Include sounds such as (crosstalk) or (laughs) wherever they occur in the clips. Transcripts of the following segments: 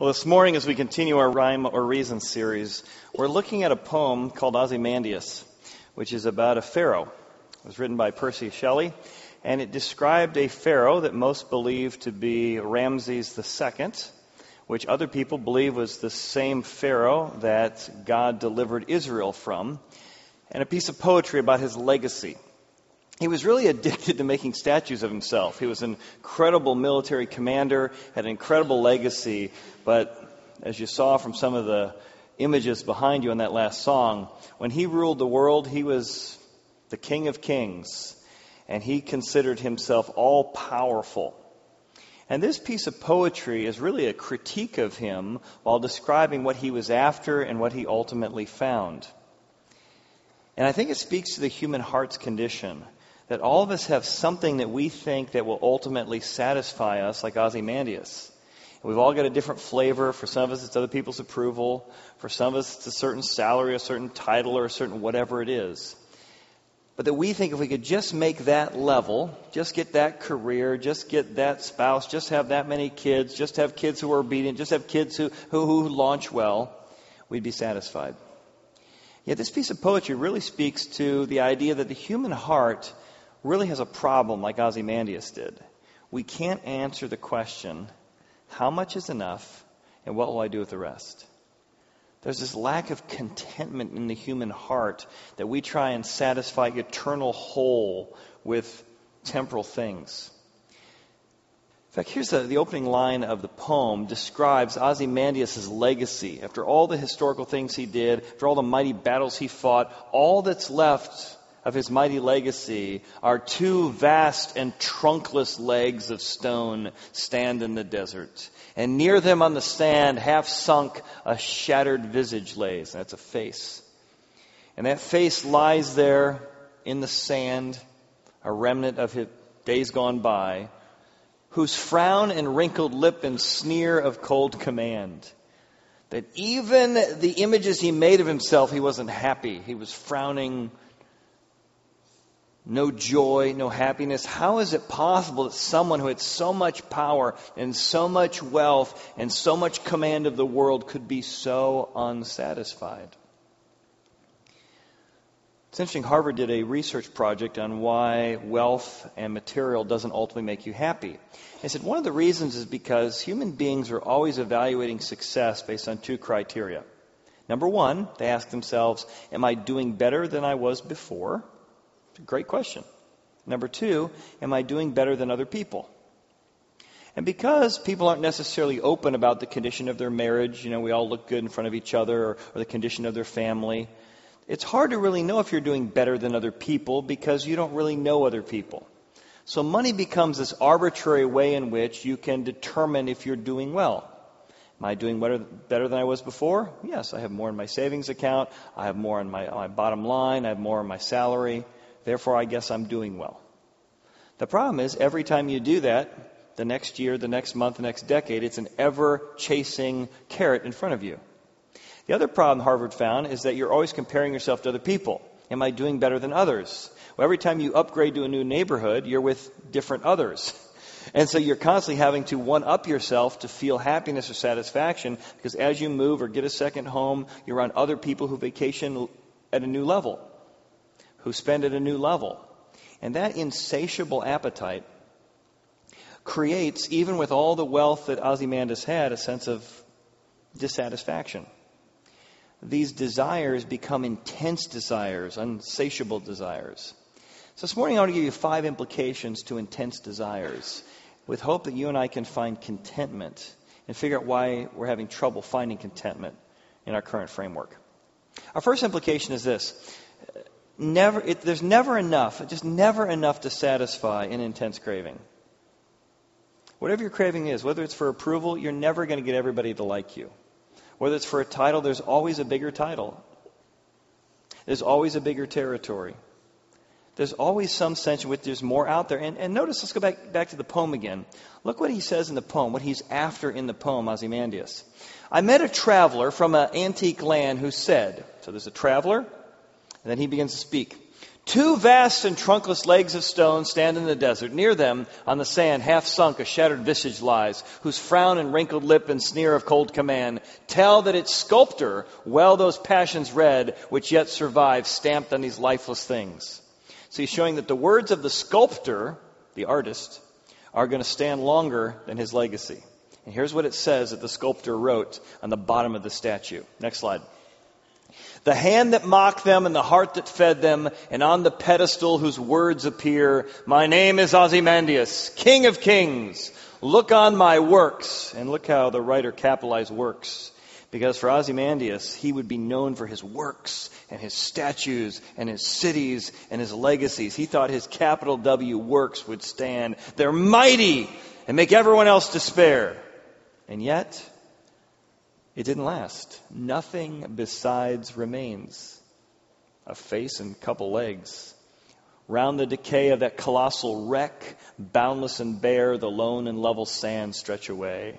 Well, this morning, as we continue our Rhyme or Reason series, we're looking at a poem called Ozymandias, which is about a pharaoh. It was written by Percy Shelley, and it described a pharaoh that most believe to be Ramses II, which other people believe was the same pharaoh that God delivered Israel from, and a piece of poetry about his legacy. He was really addicted to making statues of himself. He was an incredible military commander, had an incredible legacy, but as you saw from some of the images behind you in that last song, when he ruled the world, he was the king of kings, and he considered himself all powerful. And this piece of poetry is really a critique of him while describing what he was after and what he ultimately found. And I think it speaks to the human heart's condition that all of us have something that we think that will ultimately satisfy us, like Ozymandias. We've all got a different flavor. For some of us, it's other people's approval. For some of us, it's a certain salary, a certain title, or a certain whatever it is. But that we think if we could just make that level, just get that career, just get that spouse, just have that many kids, just have kids who are obedient, just have kids who, who, who launch well, we'd be satisfied. Yet this piece of poetry really speaks to the idea that the human heart really has a problem like Ozymandias did. We can't answer the question, how much is enough and what will I do with the rest? There's this lack of contentment in the human heart that we try and satisfy eternal hole with temporal things. In fact, here's the, the opening line of the poem describes Ozymandias' legacy. After all the historical things he did, after all the mighty battles he fought, all that's left of his mighty legacy are two vast and trunkless legs of stone stand in the desert. And near them on the sand, half sunk, a shattered visage lays. That's a face. And that face lies there in the sand, a remnant of his days gone by, whose frown and wrinkled lip and sneer of cold command. That even the images he made of himself, he wasn't happy. He was frowning no joy, no happiness. How is it possible that someone who had so much power and so much wealth and so much command of the world could be so unsatisfied? It's interesting, Harvard did a research project on why wealth and material doesn't ultimately make you happy. They said one of the reasons is because human beings are always evaluating success based on two criteria. Number one, they ask themselves, Am I doing better than I was before? Great question. Number two, am I doing better than other people? And because people aren't necessarily open about the condition of their marriage, you know, we all look good in front of each other, or, or, the condition of their family, it's hard to really know if you're doing better than other people because you don't really know other people. So money becomes this arbitrary way in which you can determine if you're doing well. Am I doing better, than I was before? Yes, I have more in my savings account. I have more in my, my bottom line. I have more in my salary. Therefore, I guess I'm doing well. The problem is, every time you do that, the next year, the next month, the next decade, it's an ever chasing carrot in front of you. The other problem Harvard found is that you're always comparing yourself to other people. Am I doing better than others? Well, every time you upgrade to a new neighborhood, you're with different others. (laughs) And so you're constantly having to one up yourself to feel happiness or satisfaction because as you move or get a second home, you're around other people who vacation at a new level who spend at a new level. And that insatiable appetite creates, even with all the wealth that Ozymandias had, a sense of dissatisfaction. These desires become intense desires, unsatiable desires. So this morning I want to give you five implications to intense desires with hope that you and I can find contentment and figure out why we're having trouble finding contentment in our current framework. Our first implication is this. Never, it, there's never enough, just never enough to satisfy an intense craving. Whatever your craving is, whether it's for approval, you're never going to get everybody to like you. Whether it's for a title, there's always a bigger title. There's always a bigger territory. There's always some sense in which there's more out there. And, and notice, let's go back, back to the poem again. Look what he says in the poem, what he's after in the poem, Ozymandias. I met a traveler from an antique land who said, so there's a traveler, and then he begins to speak. Two vast and trunkless legs of stone stand in the desert. Near them, on the sand, half sunk, a shattered visage lies, whose frown and wrinkled lip and sneer of cold command tell that its sculptor well those passions read which yet survive, stamped on these lifeless things. So he's showing that the words of the sculptor, the artist, are going to stand longer than his legacy. And here's what it says that the sculptor wrote on the bottom of the statue. Next slide. The hand that mocked them and the heart that fed them, and on the pedestal whose words appear, My name is Ozymandias, King of Kings. Look on my works. And look how the writer capitalized works. Because for Ozymandias, he would be known for his works and his statues and his cities and his legacies. He thought his capital W works would stand. They're mighty and make everyone else despair. And yet, it didn't last. Nothing besides remains a face and couple legs. Round the decay of that colossal wreck, boundless and bare, the lone and level sands stretch away.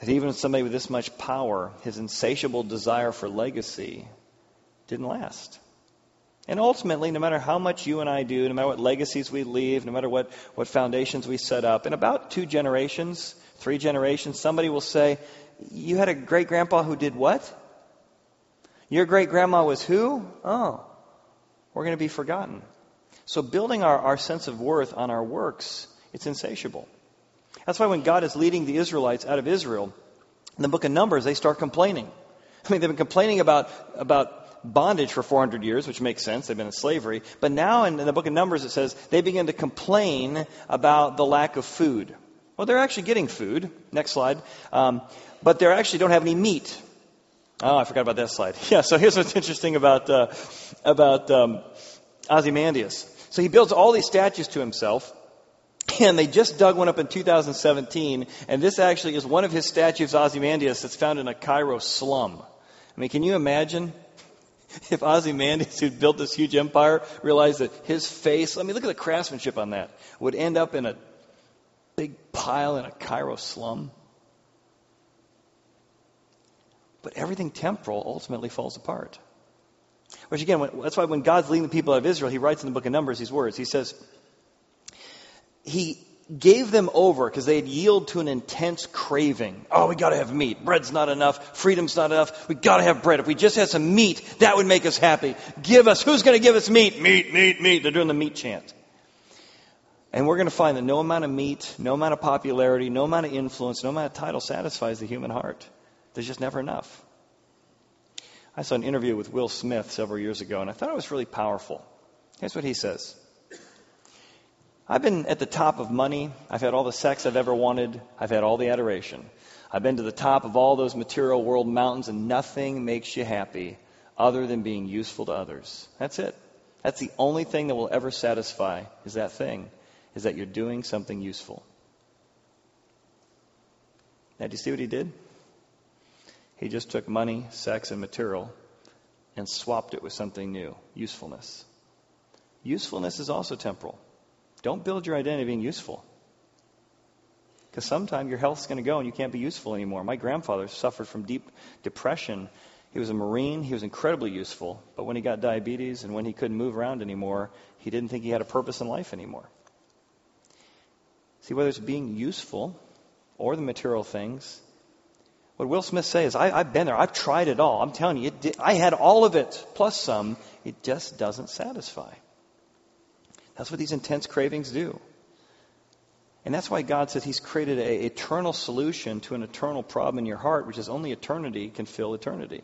That even somebody with this much power, his insatiable desire for legacy didn't last. And ultimately, no matter how much you and I do, no matter what legacies we leave, no matter what, what foundations we set up, in about two generations, three generations, somebody will say, you had a great grandpa who did what? Your great grandma was who? Oh, we're going to be forgotten. So building our, our sense of worth on our works, it's insatiable. That's why when God is leading the Israelites out of Israel, in the book of Numbers, they start complaining. I mean, they've been complaining about, about bondage for 400 years, which makes sense. They've been in slavery. But now in, in the book of Numbers, it says they begin to complain about the lack of food. Well, they're actually getting food. Next slide. Um, but they actually don't have any meat. Oh, I forgot about that slide. (laughs) Yeah, so here's what's interesting about, uh, about um, Ozymandias. So he builds all these statues to himself, and they just dug one up in 2017, and this actually is one of his statues, Ozymandias, that's found in a Cairo slum. I mean, can you imagine (laughs) if Ozymandias, who built this huge empire, realized that his face, I mean, look at the craftsmanship on that, would end up in a big pile in a Cairo slum? But everything temporal ultimately falls apart. Which again, that's why when God's leading the people out of Israel, he writes in the book of Numbers these words. He says, He gave them over because they had yielded to an intense craving. Oh, we gotta have meat. Bread's not enough. Freedom's not enough. We gotta have bread. If we just had some meat, that would make us happy. Give us, who's gonna give us meat? Meat, meat, meat. They're doing the meat chant. And we're going to find that no amount of meat, no amount of popularity, no amount of influence, no amount of title satisfies the human heart. There's just never enough. I saw an interview with Will Smith several years ago, and I thought it was really powerful. Here's what he says I've been at the top of money. I've had all the sex I've ever wanted. I've had all the adoration. I've been to the top of all those material world mountains, and nothing makes you happy other than being useful to others. That's it. That's the only thing that will ever satisfy, is that thing, is that you're doing something useful. Now, do you see what he did? He just took money, sex, and material and swapped it with something new usefulness. Usefulness is also temporal. Don't build your identity being useful. Because sometime your health's going to go and you can't be useful anymore. My grandfather suffered from deep depression. He was a Marine. He was incredibly useful. But when he got diabetes and when he couldn't move around anymore, he didn't think he had a purpose in life anymore. See, whether it's being useful or the material things, what Will Smith says, is, I, have been there. I've tried it all. I'm telling you, did, I had all of it plus some. It just doesn't satisfy. That's what these intense cravings do. And that's why God says He's created an eternal solution to an eternal problem in your heart, which is only eternity can fill eternity.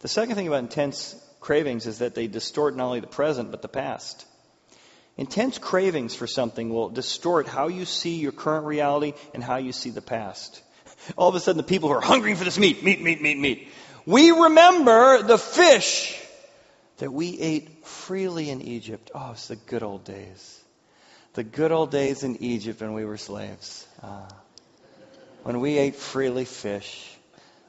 The second thing about intense cravings is that they distort not only the present, but the past. Intense cravings for something will distort how you see your current reality and how you see the past. All of a sudden, the people who are hungering for this meat, meat, meat, meat, meat, we remember the fish that we ate freely in Egypt. Oh, it's the good old days. The good old days in Egypt when we were slaves. Ah. When we ate freely fish.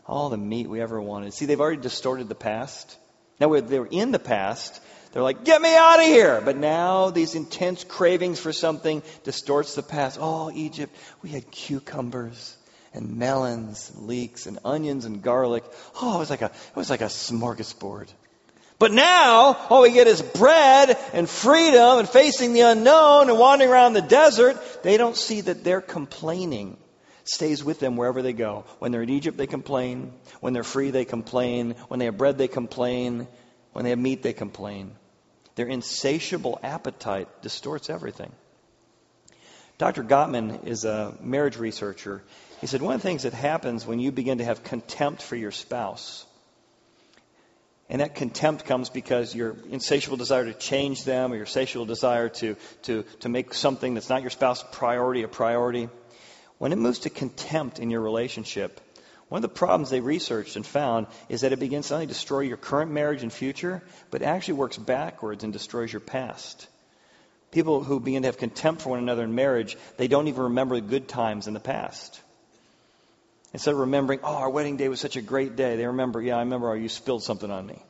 All the meat we ever wanted. See, they've already distorted the past. Now, they were in the past. They're like, get me out of here. But now these intense cravings for something distorts the past. Oh, Egypt, we had cucumbers and melons and leeks and onions and garlic. Oh, it was like a, it was like a smorgasbord. But now, all we get is bread and freedom and facing the unknown and wandering around the desert. They don't see that their complaining stays with them wherever they go. When they're in Egypt, they complain. When they're free, they complain. When they have bread, they complain. When they have meat, they complain. Their insatiable appetite distorts everything. Dr. Gottman is a marriage researcher. He said one of the things that happens when you begin to have contempt for your spouse and that contempt comes because your insatiable desire to change them or your insatiable desire to, to, to make something that's not your spouse's priority a priority. When it moves to contempt in your relationship, one of the problems they researched and found is that it begins to not only destroy your current marriage and future, but actually works backwards and destroys your past. People who begin to have contempt for one another in marriage, they don't even remember the good times in the past. Instead of remembering, oh, our wedding day was such a great day, they remember, yeah, I remember oh, you spilled something on me.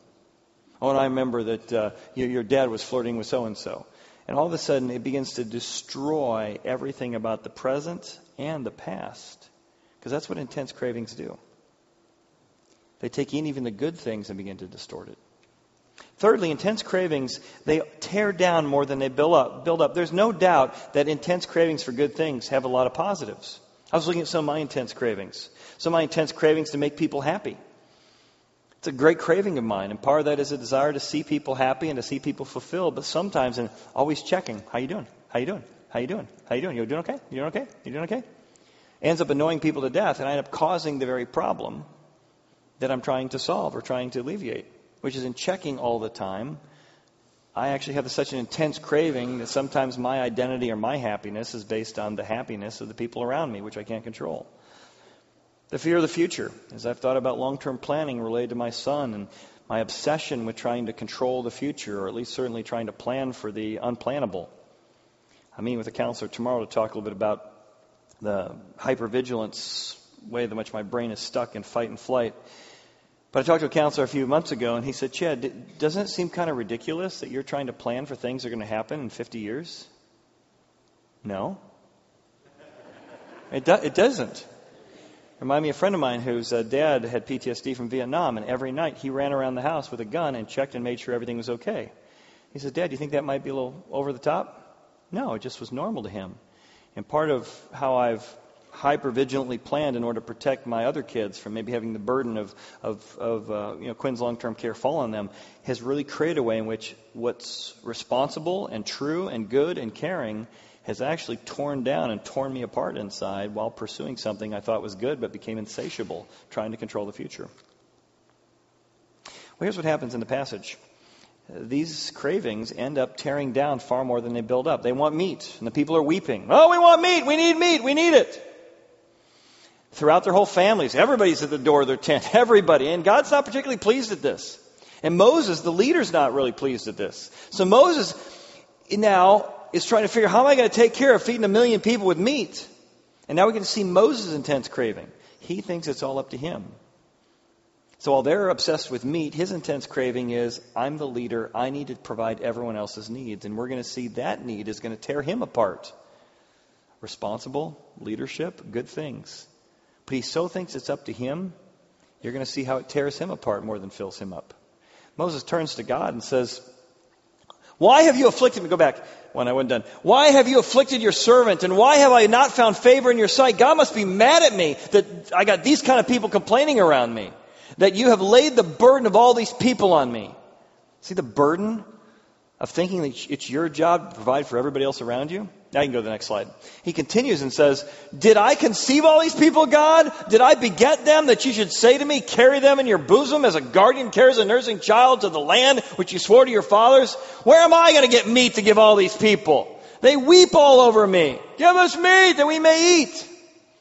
Oh, and I remember that uh, your, your dad was flirting with so and so. And all of a sudden, it begins to destroy everything about the present and the past. Because that's what intense cravings do. They take in even the good things and begin to distort it. Thirdly, intense cravings, they tear down more than they build up. Build up. There's no doubt that intense cravings for good things have a lot of positives. I was looking at some of my intense cravings. Some of my intense cravings to make people happy. It's a great craving of mine, and part of that is a desire to see people happy and to see people fulfilled. But sometimes, and always checking, how you doing? How you doing? How you doing? How you doing? You doing okay? You doing okay? You doing okay? Ends up annoying people to death, and I end up causing the very problem that I'm trying to solve or trying to alleviate, which is in checking all the time. I actually have such an intense craving that sometimes my identity or my happiness is based on the happiness of the people around me, which I can't control. The fear of the future, as I've thought about long term planning related to my son and my obsession with trying to control the future, or at least certainly trying to plan for the unplannable. I'm meeting with a counselor tomorrow to talk a little bit about the hypervigilance way in which my brain is stuck in fight and flight. But I talked to a counselor a few months ago, and he said, Chad, doesn't it seem kind of ridiculous that you're trying to plan for things that are going to happen in 50 years? No. It, do- it doesn't. Remind me a friend of mine whose uh, dad had PTSD from Vietnam, and every night he ran around the house with a gun and checked and made sure everything was okay. He said, Dad, do you think that might be a little over the top? No, it just was normal to him. And part of how I've hyper vigilantly planned in order to protect my other kids from maybe having the burden of, of, of uh, you know, Quinn's long term care fall on them has really created a way in which what's responsible and true and good and caring has actually torn down and torn me apart inside while pursuing something I thought was good but became insatiable, trying to control the future. Well, here's what happens in the passage. These cravings end up tearing down far more than they build up. They want meat, and the people are weeping. Oh, we want meat! We need meat! We need it! Throughout their whole families, everybody's at the door of their tent. (laughs) Everybody. And God's not particularly pleased at this. And Moses, the leader's not really pleased at this. So Moses now is trying to figure how am I going to take care of feeding a million people with meat? And now we can see Moses' intense craving. He thinks it's all up to him. So while they're obsessed with meat, his intense craving is I'm the leader. I need to provide everyone else's needs. And we're going to see that need is going to tear him apart. Responsible, leadership, good things. But he so thinks it's up to him, you're going to see how it tears him apart more than fills him up. Moses turns to God and says, Why have you afflicted me? Go back when I wasn't done. Why have you afflicted your servant? And why have I not found favor in your sight? God must be mad at me that I got these kind of people complaining around me. That you have laid the burden of all these people on me. See the burden of thinking that it's your job to provide for everybody else around you? Now you can go to the next slide. He continues and says, Did I conceive all these people, God? Did I beget them that you should say to me, carry them in your bosom as a guardian carries a nursing child to the land which you swore to your fathers? Where am I going to get meat to give all these people? They weep all over me. Give us meat that we may eat.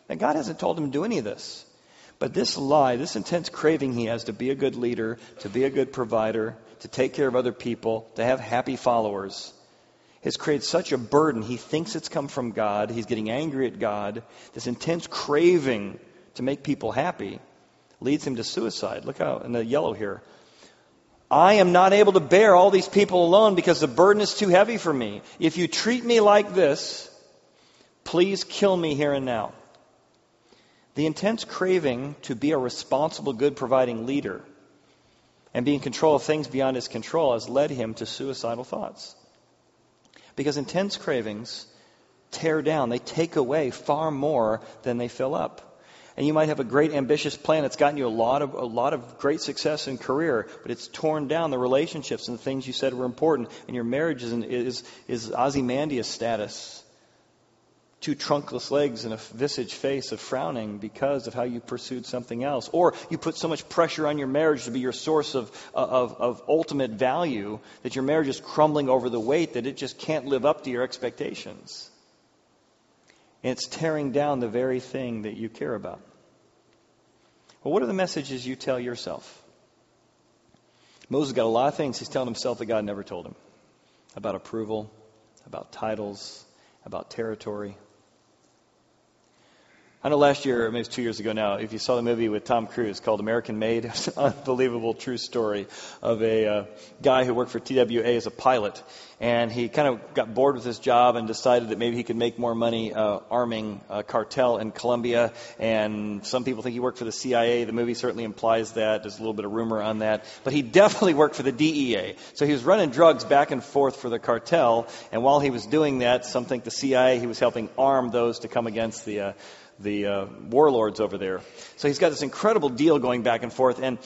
And God hasn't told him to do any of this. But this lie, this intense craving he has to be a good leader, to be a good provider, to take care of other people, to have happy followers, has created such a burden. He thinks it's come from God. He's getting angry at God. This intense craving to make people happy leads him to suicide. Look out in the yellow here. I am not able to bear all these people alone because the burden is too heavy for me. If you treat me like this, please kill me here and now. The intense craving to be a responsible, good providing leader and be in control of things beyond his control has led him to suicidal thoughts. Because intense cravings tear down, they take away far more than they fill up. And you might have a great ambitious plan that's gotten you a lot of a lot of great success in career, but it's torn down the relationships and the things you said were important, and your marriage is is, is Ozymandias status two trunkless legs and a visage face of frowning because of how you pursued something else. Or you put so much pressure on your marriage to be your source of, of, of ultimate value that your marriage is crumbling over the weight that it just can't live up to your expectations. And it's tearing down the very thing that you care about. Well, what are the messages you tell yourself? Moses got a lot of things he's telling himself that God never told him about approval, about titles, about territory. I know last year, maybe two years ago now, if you saw the movie with Tom Cruise called American Made, (laughs) it's an unbelievable true story of a uh, guy who worked for TWA as a pilot. And he kind of got bored with his job and decided that maybe he could make more money uh, arming a cartel in Colombia. And some people think he worked for the CIA. The movie certainly implies that. There's a little bit of rumor on that. But he (laughs) definitely worked for the DEA. So he was running drugs back and forth for the cartel. And while he was doing that, some think the CIA, he was helping arm those to come against the uh, the uh, warlords over there. So he's got this incredible deal going back and forth. And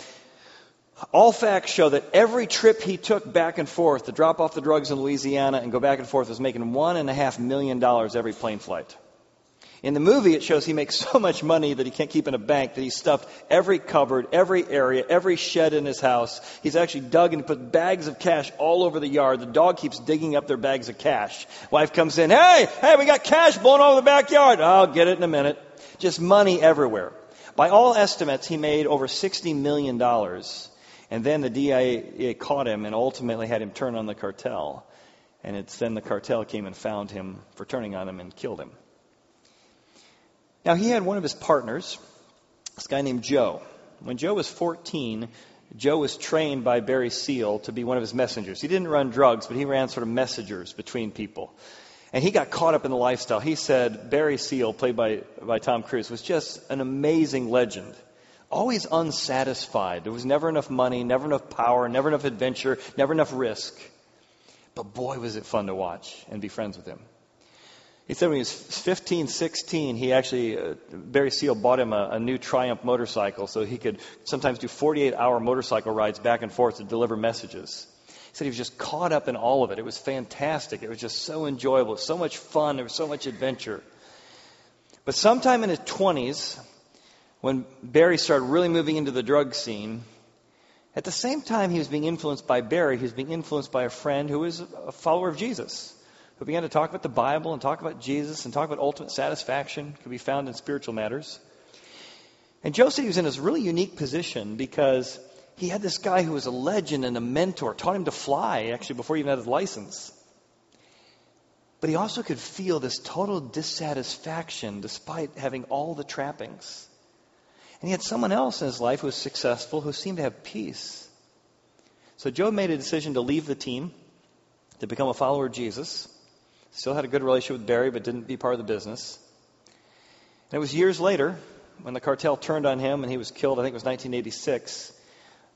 all facts show that every trip he took back and forth to drop off the drugs in Louisiana and go back and forth was making one and a half million dollars every plane flight. In the movie, it shows he makes (laughs) so much money that he can't keep in a bank that he stuffed every cupboard, every area, every shed in his house. He's actually dug and put bags of cash all over the yard. The dog keeps digging up their bags of cash. Wife comes in, hey, hey, we got cash blowing over the backyard. I'll get it in a minute. Just money everywhere. By all estimates, he made over $60 million. And then the DIA caught him and ultimately had him turn on the cartel. And it's then the cartel came and found him for turning on him and killed him. Now, he had one of his partners, this guy named Joe. When Joe was 14, Joe was trained by Barry Seal to be one of his messengers. He didn't run drugs, but he ran sort of messengers between people. And he got caught up in the lifestyle. He said Barry Seal, played by, by Tom Cruise, was just an amazing legend. Always unsatisfied. There was never enough money, never enough power, never enough adventure, never enough risk. But boy, was it fun to watch and be friends with him. He said when he was 15, 16, he actually, uh, Barry Seal bought him a, a, new Triumph motorcycle so he could sometimes do 48 hour motorcycle rides back and forth to deliver messages. He said he was just caught up in all of it. It was fantastic. It was just so enjoyable, so much fun, there was so much adventure. But sometime in his 20s, when Barry started really moving into the drug scene, at the same time he was being influenced by Barry, he was being influenced by a friend who was a follower of Jesus who began to talk about the Bible and talk about Jesus and talk about ultimate satisfaction could be found in spiritual matters. And Joseph was in this really unique position because he had this guy who was a legend and a mentor, taught him to fly actually before he even had his license. But he also could feel this total dissatisfaction despite having all the trappings. And he had someone else in his life who was successful who seemed to have peace. So Joe made a decision to leave the team, to become a follower of Jesus. Still had a good relationship with Barry, but didn't be part of the business. And it was years later, when the cartel turned on him and he was killed, I think it was 1986,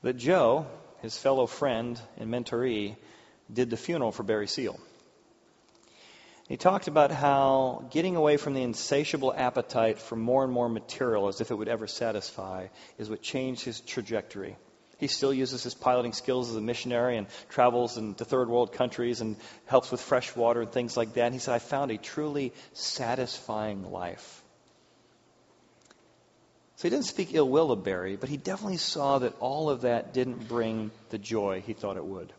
that Joe, his fellow friend and mentoree, did the funeral for Barry Seal. He talked about how getting away from the insatiable appetite for more and more material as if it would ever satisfy is what changed his trajectory. He still uses his piloting skills as a missionary and travels into third world countries and helps with fresh water and things like that. And he said, I found a truly satisfying life. So he didn't speak ill will of Barry, but he definitely saw that all of that didn't bring the joy he thought it would.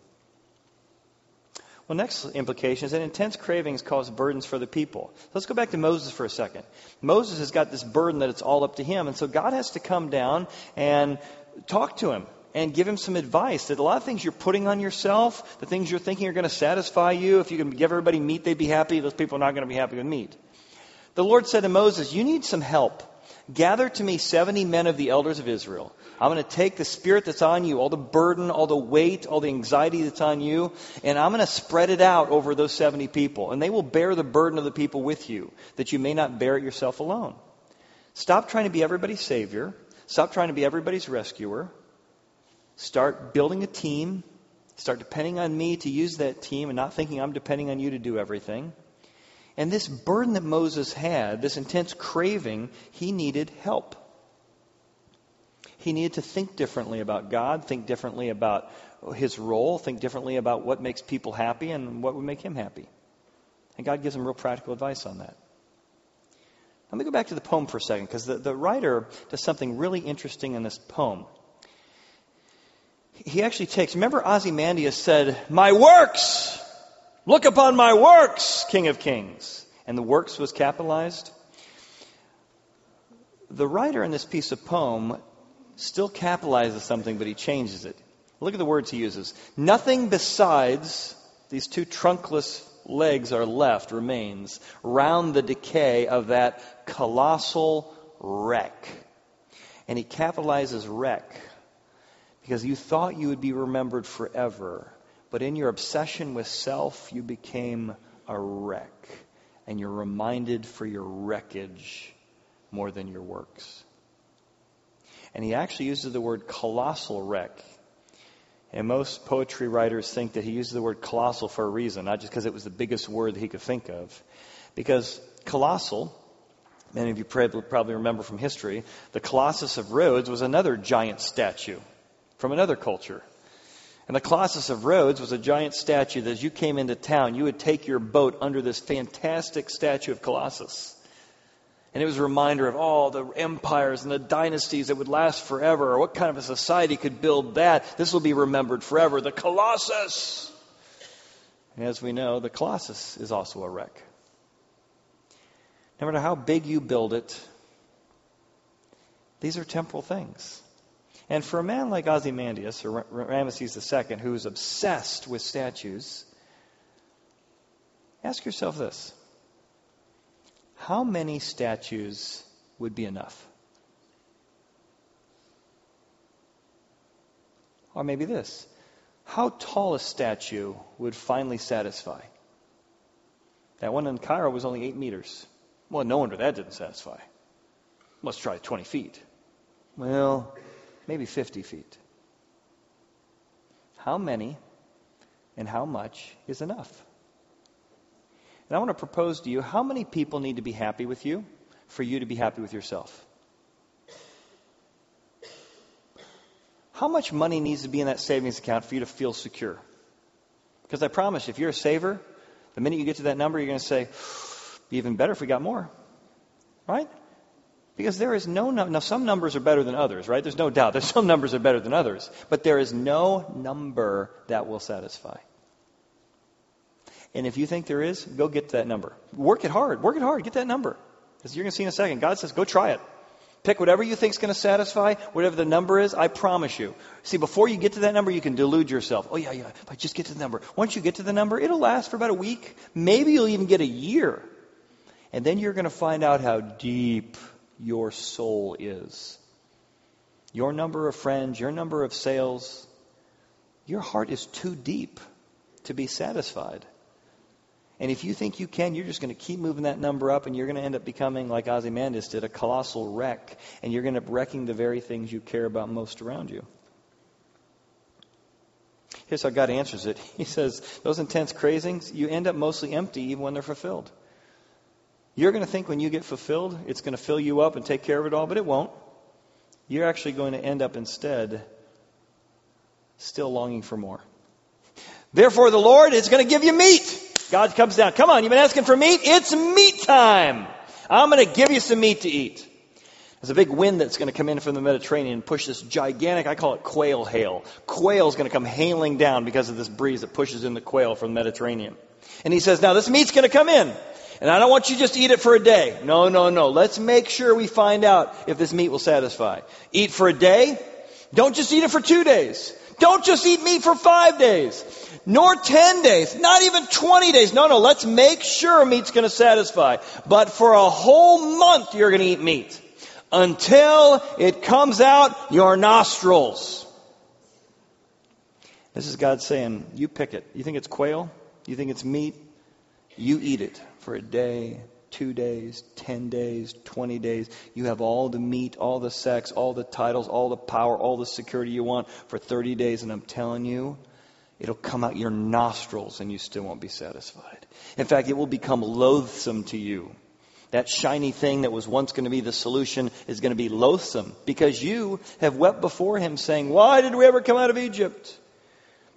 Well, next implication is that intense cravings cause burdens for the people. Let's go back to Moses for a second. Moses has got this burden that it's all up to him, and so God has to come down and talk to him and give him some advice that a lot of things you're putting on yourself, the things you're thinking are going to satisfy you, if you can give everybody meat, they'd be happy. Those people are not going to be happy with meat. The Lord said to Moses, You need some help. Gather to me 70 men of the elders of Israel. I'm going to take the spirit that's on you, all the burden, all the weight, all the anxiety that's on you, and I'm going to spread it out over those 70 people. And they will bear the burden of the people with you, that you may not bear it yourself alone. Stop trying to be everybody's savior. Stop trying to be everybody's rescuer. Start building a team. Start depending on me to use that team and not thinking I'm depending on you to do everything. And this burden that Moses had, this intense craving, he needed help. He needed to think differently about God, think differently about his role, think differently about what makes people happy and what would make him happy. And God gives him real practical advice on that. Let me go back to the poem for a second, because the, the writer does something really interesting in this poem. He actually takes, remember Ozymandias said, My works! Look upon my works, King of Kings. And the works was capitalized. The writer in this piece of poem still capitalizes something, but he changes it. Look at the words he uses. Nothing besides these two trunkless legs are left, remains, round the decay of that colossal wreck. And he capitalizes wreck because you thought you would be remembered forever. But in your obsession with self, you became a wreck. And you're reminded for your wreckage more than your works. And he actually uses the word colossal wreck. And most poetry writers think that he uses the word colossal for a reason, not just because it was the biggest word that he could think of. Because colossal, many of you probably remember from history, the Colossus of Rhodes was another giant statue from another culture. And the Colossus of Rhodes was a giant statue that as you came into town, you would take your boat under this fantastic statue of Colossus. And it was a reminder of all the empires and the dynasties that would last forever, or what kind of a society could build that. This will be remembered forever. The Colossus! And as we know, the Colossus is also a wreck. No matter how big you build it, these are temporal things. And for a man like Ozymandias, or Ramesses II, who's obsessed with statues, ask yourself this How many statues would be enough? Or maybe this How tall a statue would finally satisfy? That one in Cairo was only eight meters. Well, no wonder that didn't satisfy. Let's try 20 feet. Well, maybe 50 feet. How many and how much is enough? And I want to propose to you how many people need to be happy with you for you to be happy with yourself? How much money needs to be in that savings account for you to feel secure? Because I promise, if you're a saver, the minute you get to that number, you're going to say, be even better if we got more. Right? Because there is no number. Now, some numbers are better than others, right? There's no doubt. There's (laughs) some numbers are better than others. But there is no number that will satisfy. And if you think there is, go get that number. Work it hard. Work it hard. Get that number. As you're going to see in a second, God says, go try it. Pick whatever you think is going to satisfy, whatever the number is, I promise you. See, before you get to that number, you can delude yourself. Oh, yeah, yeah, I just get to the number. Once you get to the number, it'll last for about a week. Maybe you'll even get a year. And then you're going to find out how deep your soul is. Your number of friends, your number of sales, your heart is too deep to be satisfied. And if you think you can, you're just going to keep moving that number up and you're going to end up becoming, like Ozymandias did, a colossal wreck. And you're going to end up wrecking the very things you care about most around you. Here's how God answers it (laughs) He says, Those intense cravings, you end up mostly empty even when they're fulfilled. You're going to think when you get fulfilled, it's going to fill you up and take care of it all, but it won't. You're actually going to end up instead still longing for more. Therefore, the Lord is going to give you meat. God comes down. Come on, you've been asking for meat? It's meat time. I'm going to give you some meat to eat. There's a big wind that's going to come in from the Mediterranean and push this gigantic, I call it quail hail. Quail is going to come hailing down because of this breeze that pushes in the quail from the Mediterranean. And he says, now this meat's going to come in. And I don't want you just eat it for a day. No, no, no. Let's make sure we find out if this meat will satisfy. Eat for a day. Don't just eat it for two days. Don't just eat meat for five days. Nor ten days. Not even twenty days. No, no. Let's make sure meat's going to satisfy. But for a whole month, you're going to eat meat. Until it comes out your nostrils. This is God saying, you pick it. You think it's quail? You think it's meat? You eat it for a day, two days, 10 days, 20 days. You have all the meat, all the sex, all the titles, all the power, all the security you want for 30 days. And I'm telling you, it'll come out your nostrils and you still won't be satisfied. In fact, it will become loathsome to you. That shiny thing that was once going to be the solution is going to be loathsome because you have wept before him saying, Why did we ever come out of Egypt?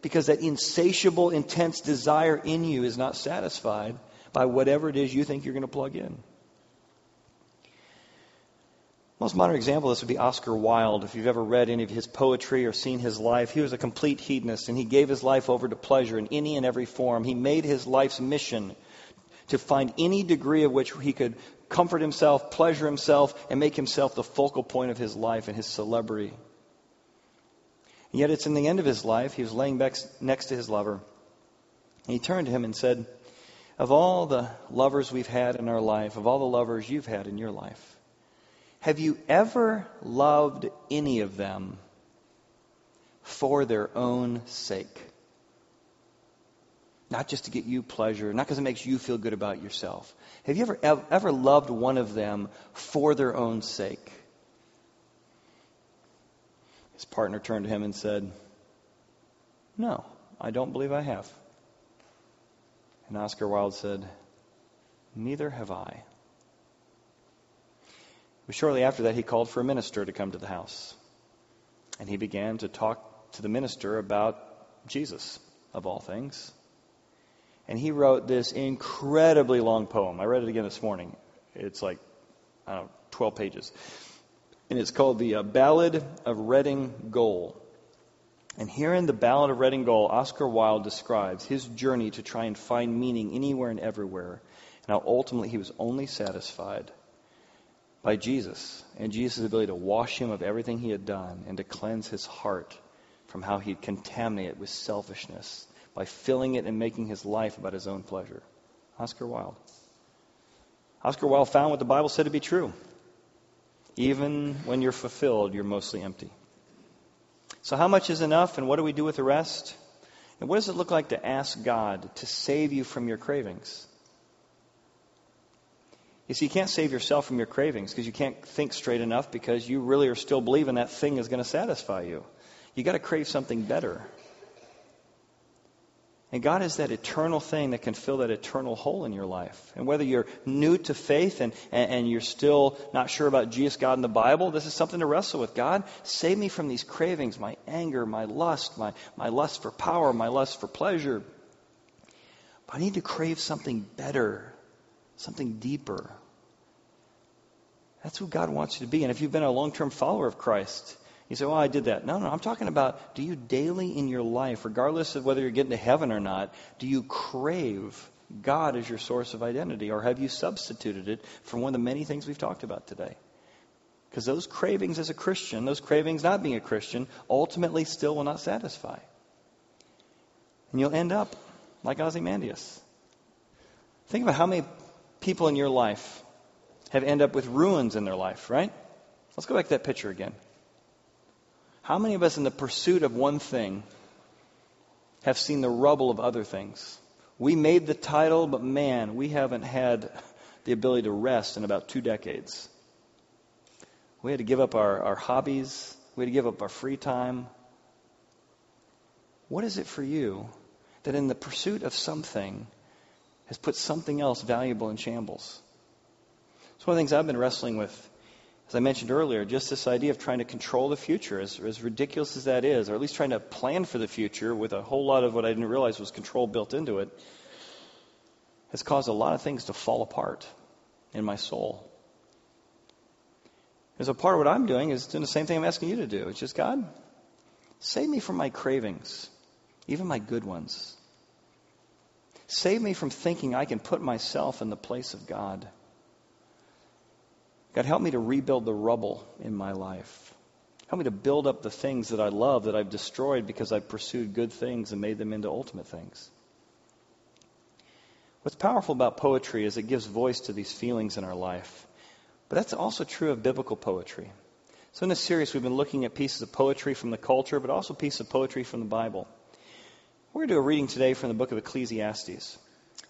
Because that insatiable, intense desire in you is not satisfied by whatever it is you think you're going to plug in. Most modern example of this would be Oscar Wilde. If you've ever read any of his poetry or seen his life, he was a complete hedonist and he gave his life over to pleasure in any and every form. He made his life's mission to find any degree of which he could comfort himself, pleasure himself, and make himself the focal point of his life and his celebrity. And yet it's in the end of his life, he was laying back next to his lover. And he turned to him and said, of all the lovers we've had in our life, of all the lovers you've had in your life, have you ever loved any of them for their own sake? Not just to get you pleasure, not because it makes you feel good about yourself. Have you ever, ever loved one of them for their own sake? His partner turned to him and said, No, I don't believe I have. And Oscar Wilde said, Neither have I. But shortly after that, he called for a minister to come to the house. And he began to talk to the minister about Jesus, of all things. And he wrote this incredibly long poem. I read it again this morning. It's like, I don't know, 12 pages. And it's called The uh, Ballad of Reading Gaol. And here in the Ballad of Reading Gaol, Oscar Wilde describes his journey to try and find meaning anywhere and everywhere, and how ultimately he was only satisfied by Jesus and Jesus' ability to wash him of everything he had done and to cleanse his heart from how he'd contaminate it with selfishness by filling it and making his life about his own pleasure. Oscar Wilde. Oscar Wilde found what the Bible said to be true. Even when you're fulfilled, you're mostly empty. So, how much is enough, and what do we do with the rest? And what does it look like to ask God to save you from your cravings? You see, you can't save yourself from your cravings because you can't think straight enough because you really are still believing that thing is going to satisfy you. You got to crave something better. And God is that eternal thing that can fill that eternal hole in your life. And whether you're new to faith and, and, and, you're still not sure about Jesus, God, and the Bible, this is something to wrestle with. God, save me from these cravings, my anger, my lust, my, my lust for power, my lust for pleasure. But I need to crave something better, something deeper. That's who God wants you to be. And if you've been a long term follower of Christ, you say, well, I did that. No, no, I'm talking about do you daily in your life, regardless of whether you're getting to heaven or not, do you crave God as your source of identity? Or have you substituted it for one of the many things we've talked about today? Because those cravings as a Christian, those cravings not being a Christian, ultimately still will not satisfy. And you'll end up like Ozymandias. Think about how many people in your life have ended up with ruins in their life, right? Let's go back to that picture again. How many of us, in the pursuit of one thing, have seen the rubble of other things? We made the title, but man, we haven't had the ability to rest in about two decades. We had to give up our, our hobbies, we had to give up our free time. What is it for you that in the pursuit of something has put something else valuable in shambles? It's one of the things I've been wrestling with As I mentioned earlier, just this idea of trying to control the future, as, as ridiculous as that is, or at least trying to plan for the future with a whole lot of what I didn't realize was control built into it, has caused a lot of things to fall apart in my soul. As a part of what I'm doing is doing the same thing I'm asking you to do. It's just, God, save me from my cravings, even my good ones. Save me from thinking I can put myself in the place of God. God, help me to rebuild the rubble in my life. Help me to build up the things that I love that I've destroyed because I've pursued good things and made them into ultimate things. What's powerful about poetry is it gives voice to these feelings in our life. But that's also true of biblical poetry. So in this series, we've been looking at pieces of poetry from the culture, but also pieces of poetry from the Bible. We're going to do a reading today from the book of Ecclesiastes,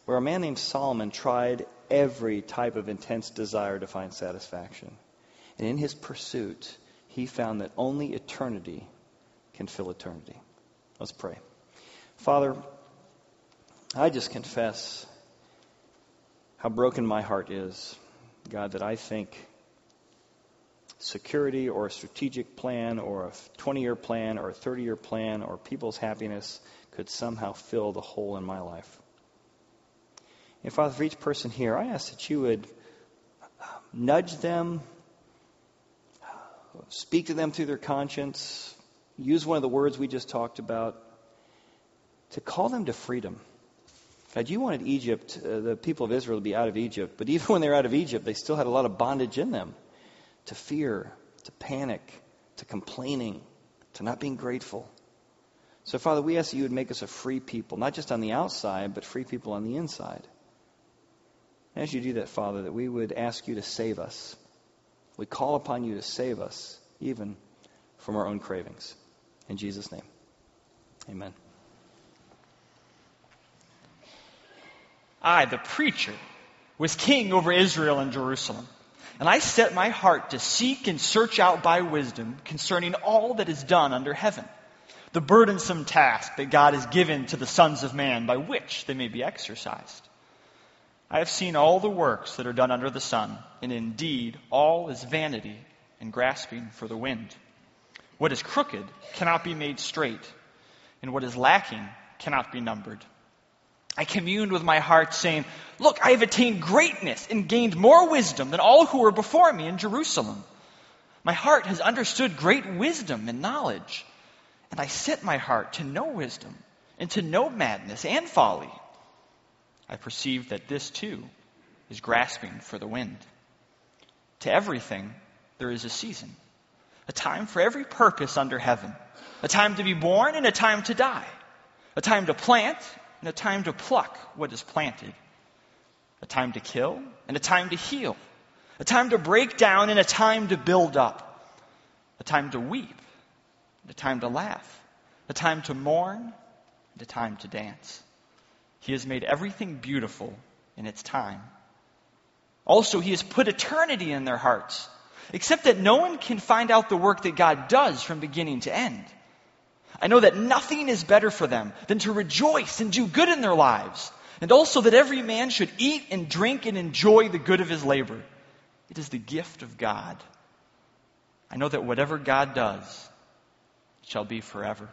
where a man named Solomon tried every type of intense desire to find satisfaction. And in his pursuit, he found that only eternity can fill eternity. Let's pray. Father, I just confess how broken my heart is, God, that I think security or a strategic plan or a 20 year plan or a 30 year plan or people's happiness could somehow fill the hole in my life. And Father, for each person here, I ask that you would nudge them, speak to them through their conscience, use one of the words we just talked about to call them to freedom. God, you wanted Egypt, uh, the people of Israel, to be out of Egypt, but (laughs) even when they're out of Egypt, they still had a lot of bondage in them to fear, to panic, to complaining, to not being grateful. So, Father, we ask that you would make us a free people, not just on the outside, but free people on the inside. As you do that, Father, that we would ask you to save us. We call upon you to save us, even from our own cravings. In Jesus' name, amen. I, the preacher, was king over Israel and Jerusalem. And I set my heart to seek and search out by wisdom concerning all that is done under heaven, the burdensome task that God has given to the sons of man by which they may be exercised. I have seen all the works that are done under the sun, and indeed all is vanity and grasping for the wind. What is crooked cannot be made straight, and what is lacking cannot be numbered. I communed with my heart, saying, Look, I have attained greatness and gained more wisdom than all who were before me in Jerusalem. My heart has understood great wisdom and knowledge, and I set my heart to know wisdom and to know madness and folly. I perceive that this too is grasping for the wind. To everything, there is a season, a time for every purpose under heaven, a time to be born and a time to die, a time to plant and a time to pluck what is planted, a time to kill and a time to heal, a time to break down and a time to build up, a time to weep and a time to laugh, a time to mourn and a time to dance. He has made everything beautiful in its time. Also, He has put eternity in their hearts, except that no one can find out the work that God does from beginning to end. I know that nothing is better for them than to rejoice and do good in their lives, and also that every man should eat and drink and enjoy the good of his labor. It is the gift of God. I know that whatever God does shall be forever.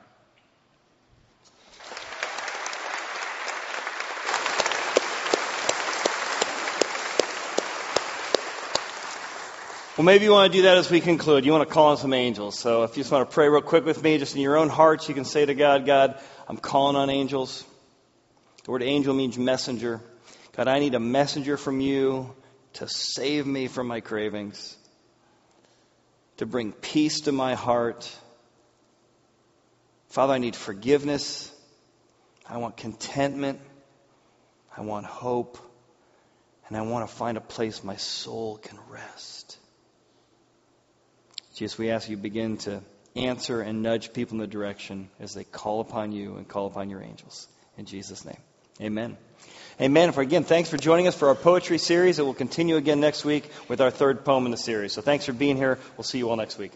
Well, maybe you want to do that as we conclude. You want to call on some angels. So if you just want to pray real quick with me, just in your own hearts, you can say to God, God, I'm calling on angels. The word angel means messenger. God, I need a messenger from you to save me from my cravings, to bring peace to my heart. Father, I need forgiveness. I want contentment. I want hope. And I want to find a place my soul can rest. Jesus, we ask you begin to answer and nudge people in the direction as they call upon you and call upon your angels. In Jesus' name. Amen. Amen. For again, thanks for joining us for our poetry series. It will continue again next week with our third poem in the series. So thanks for being here. We'll see you all next week.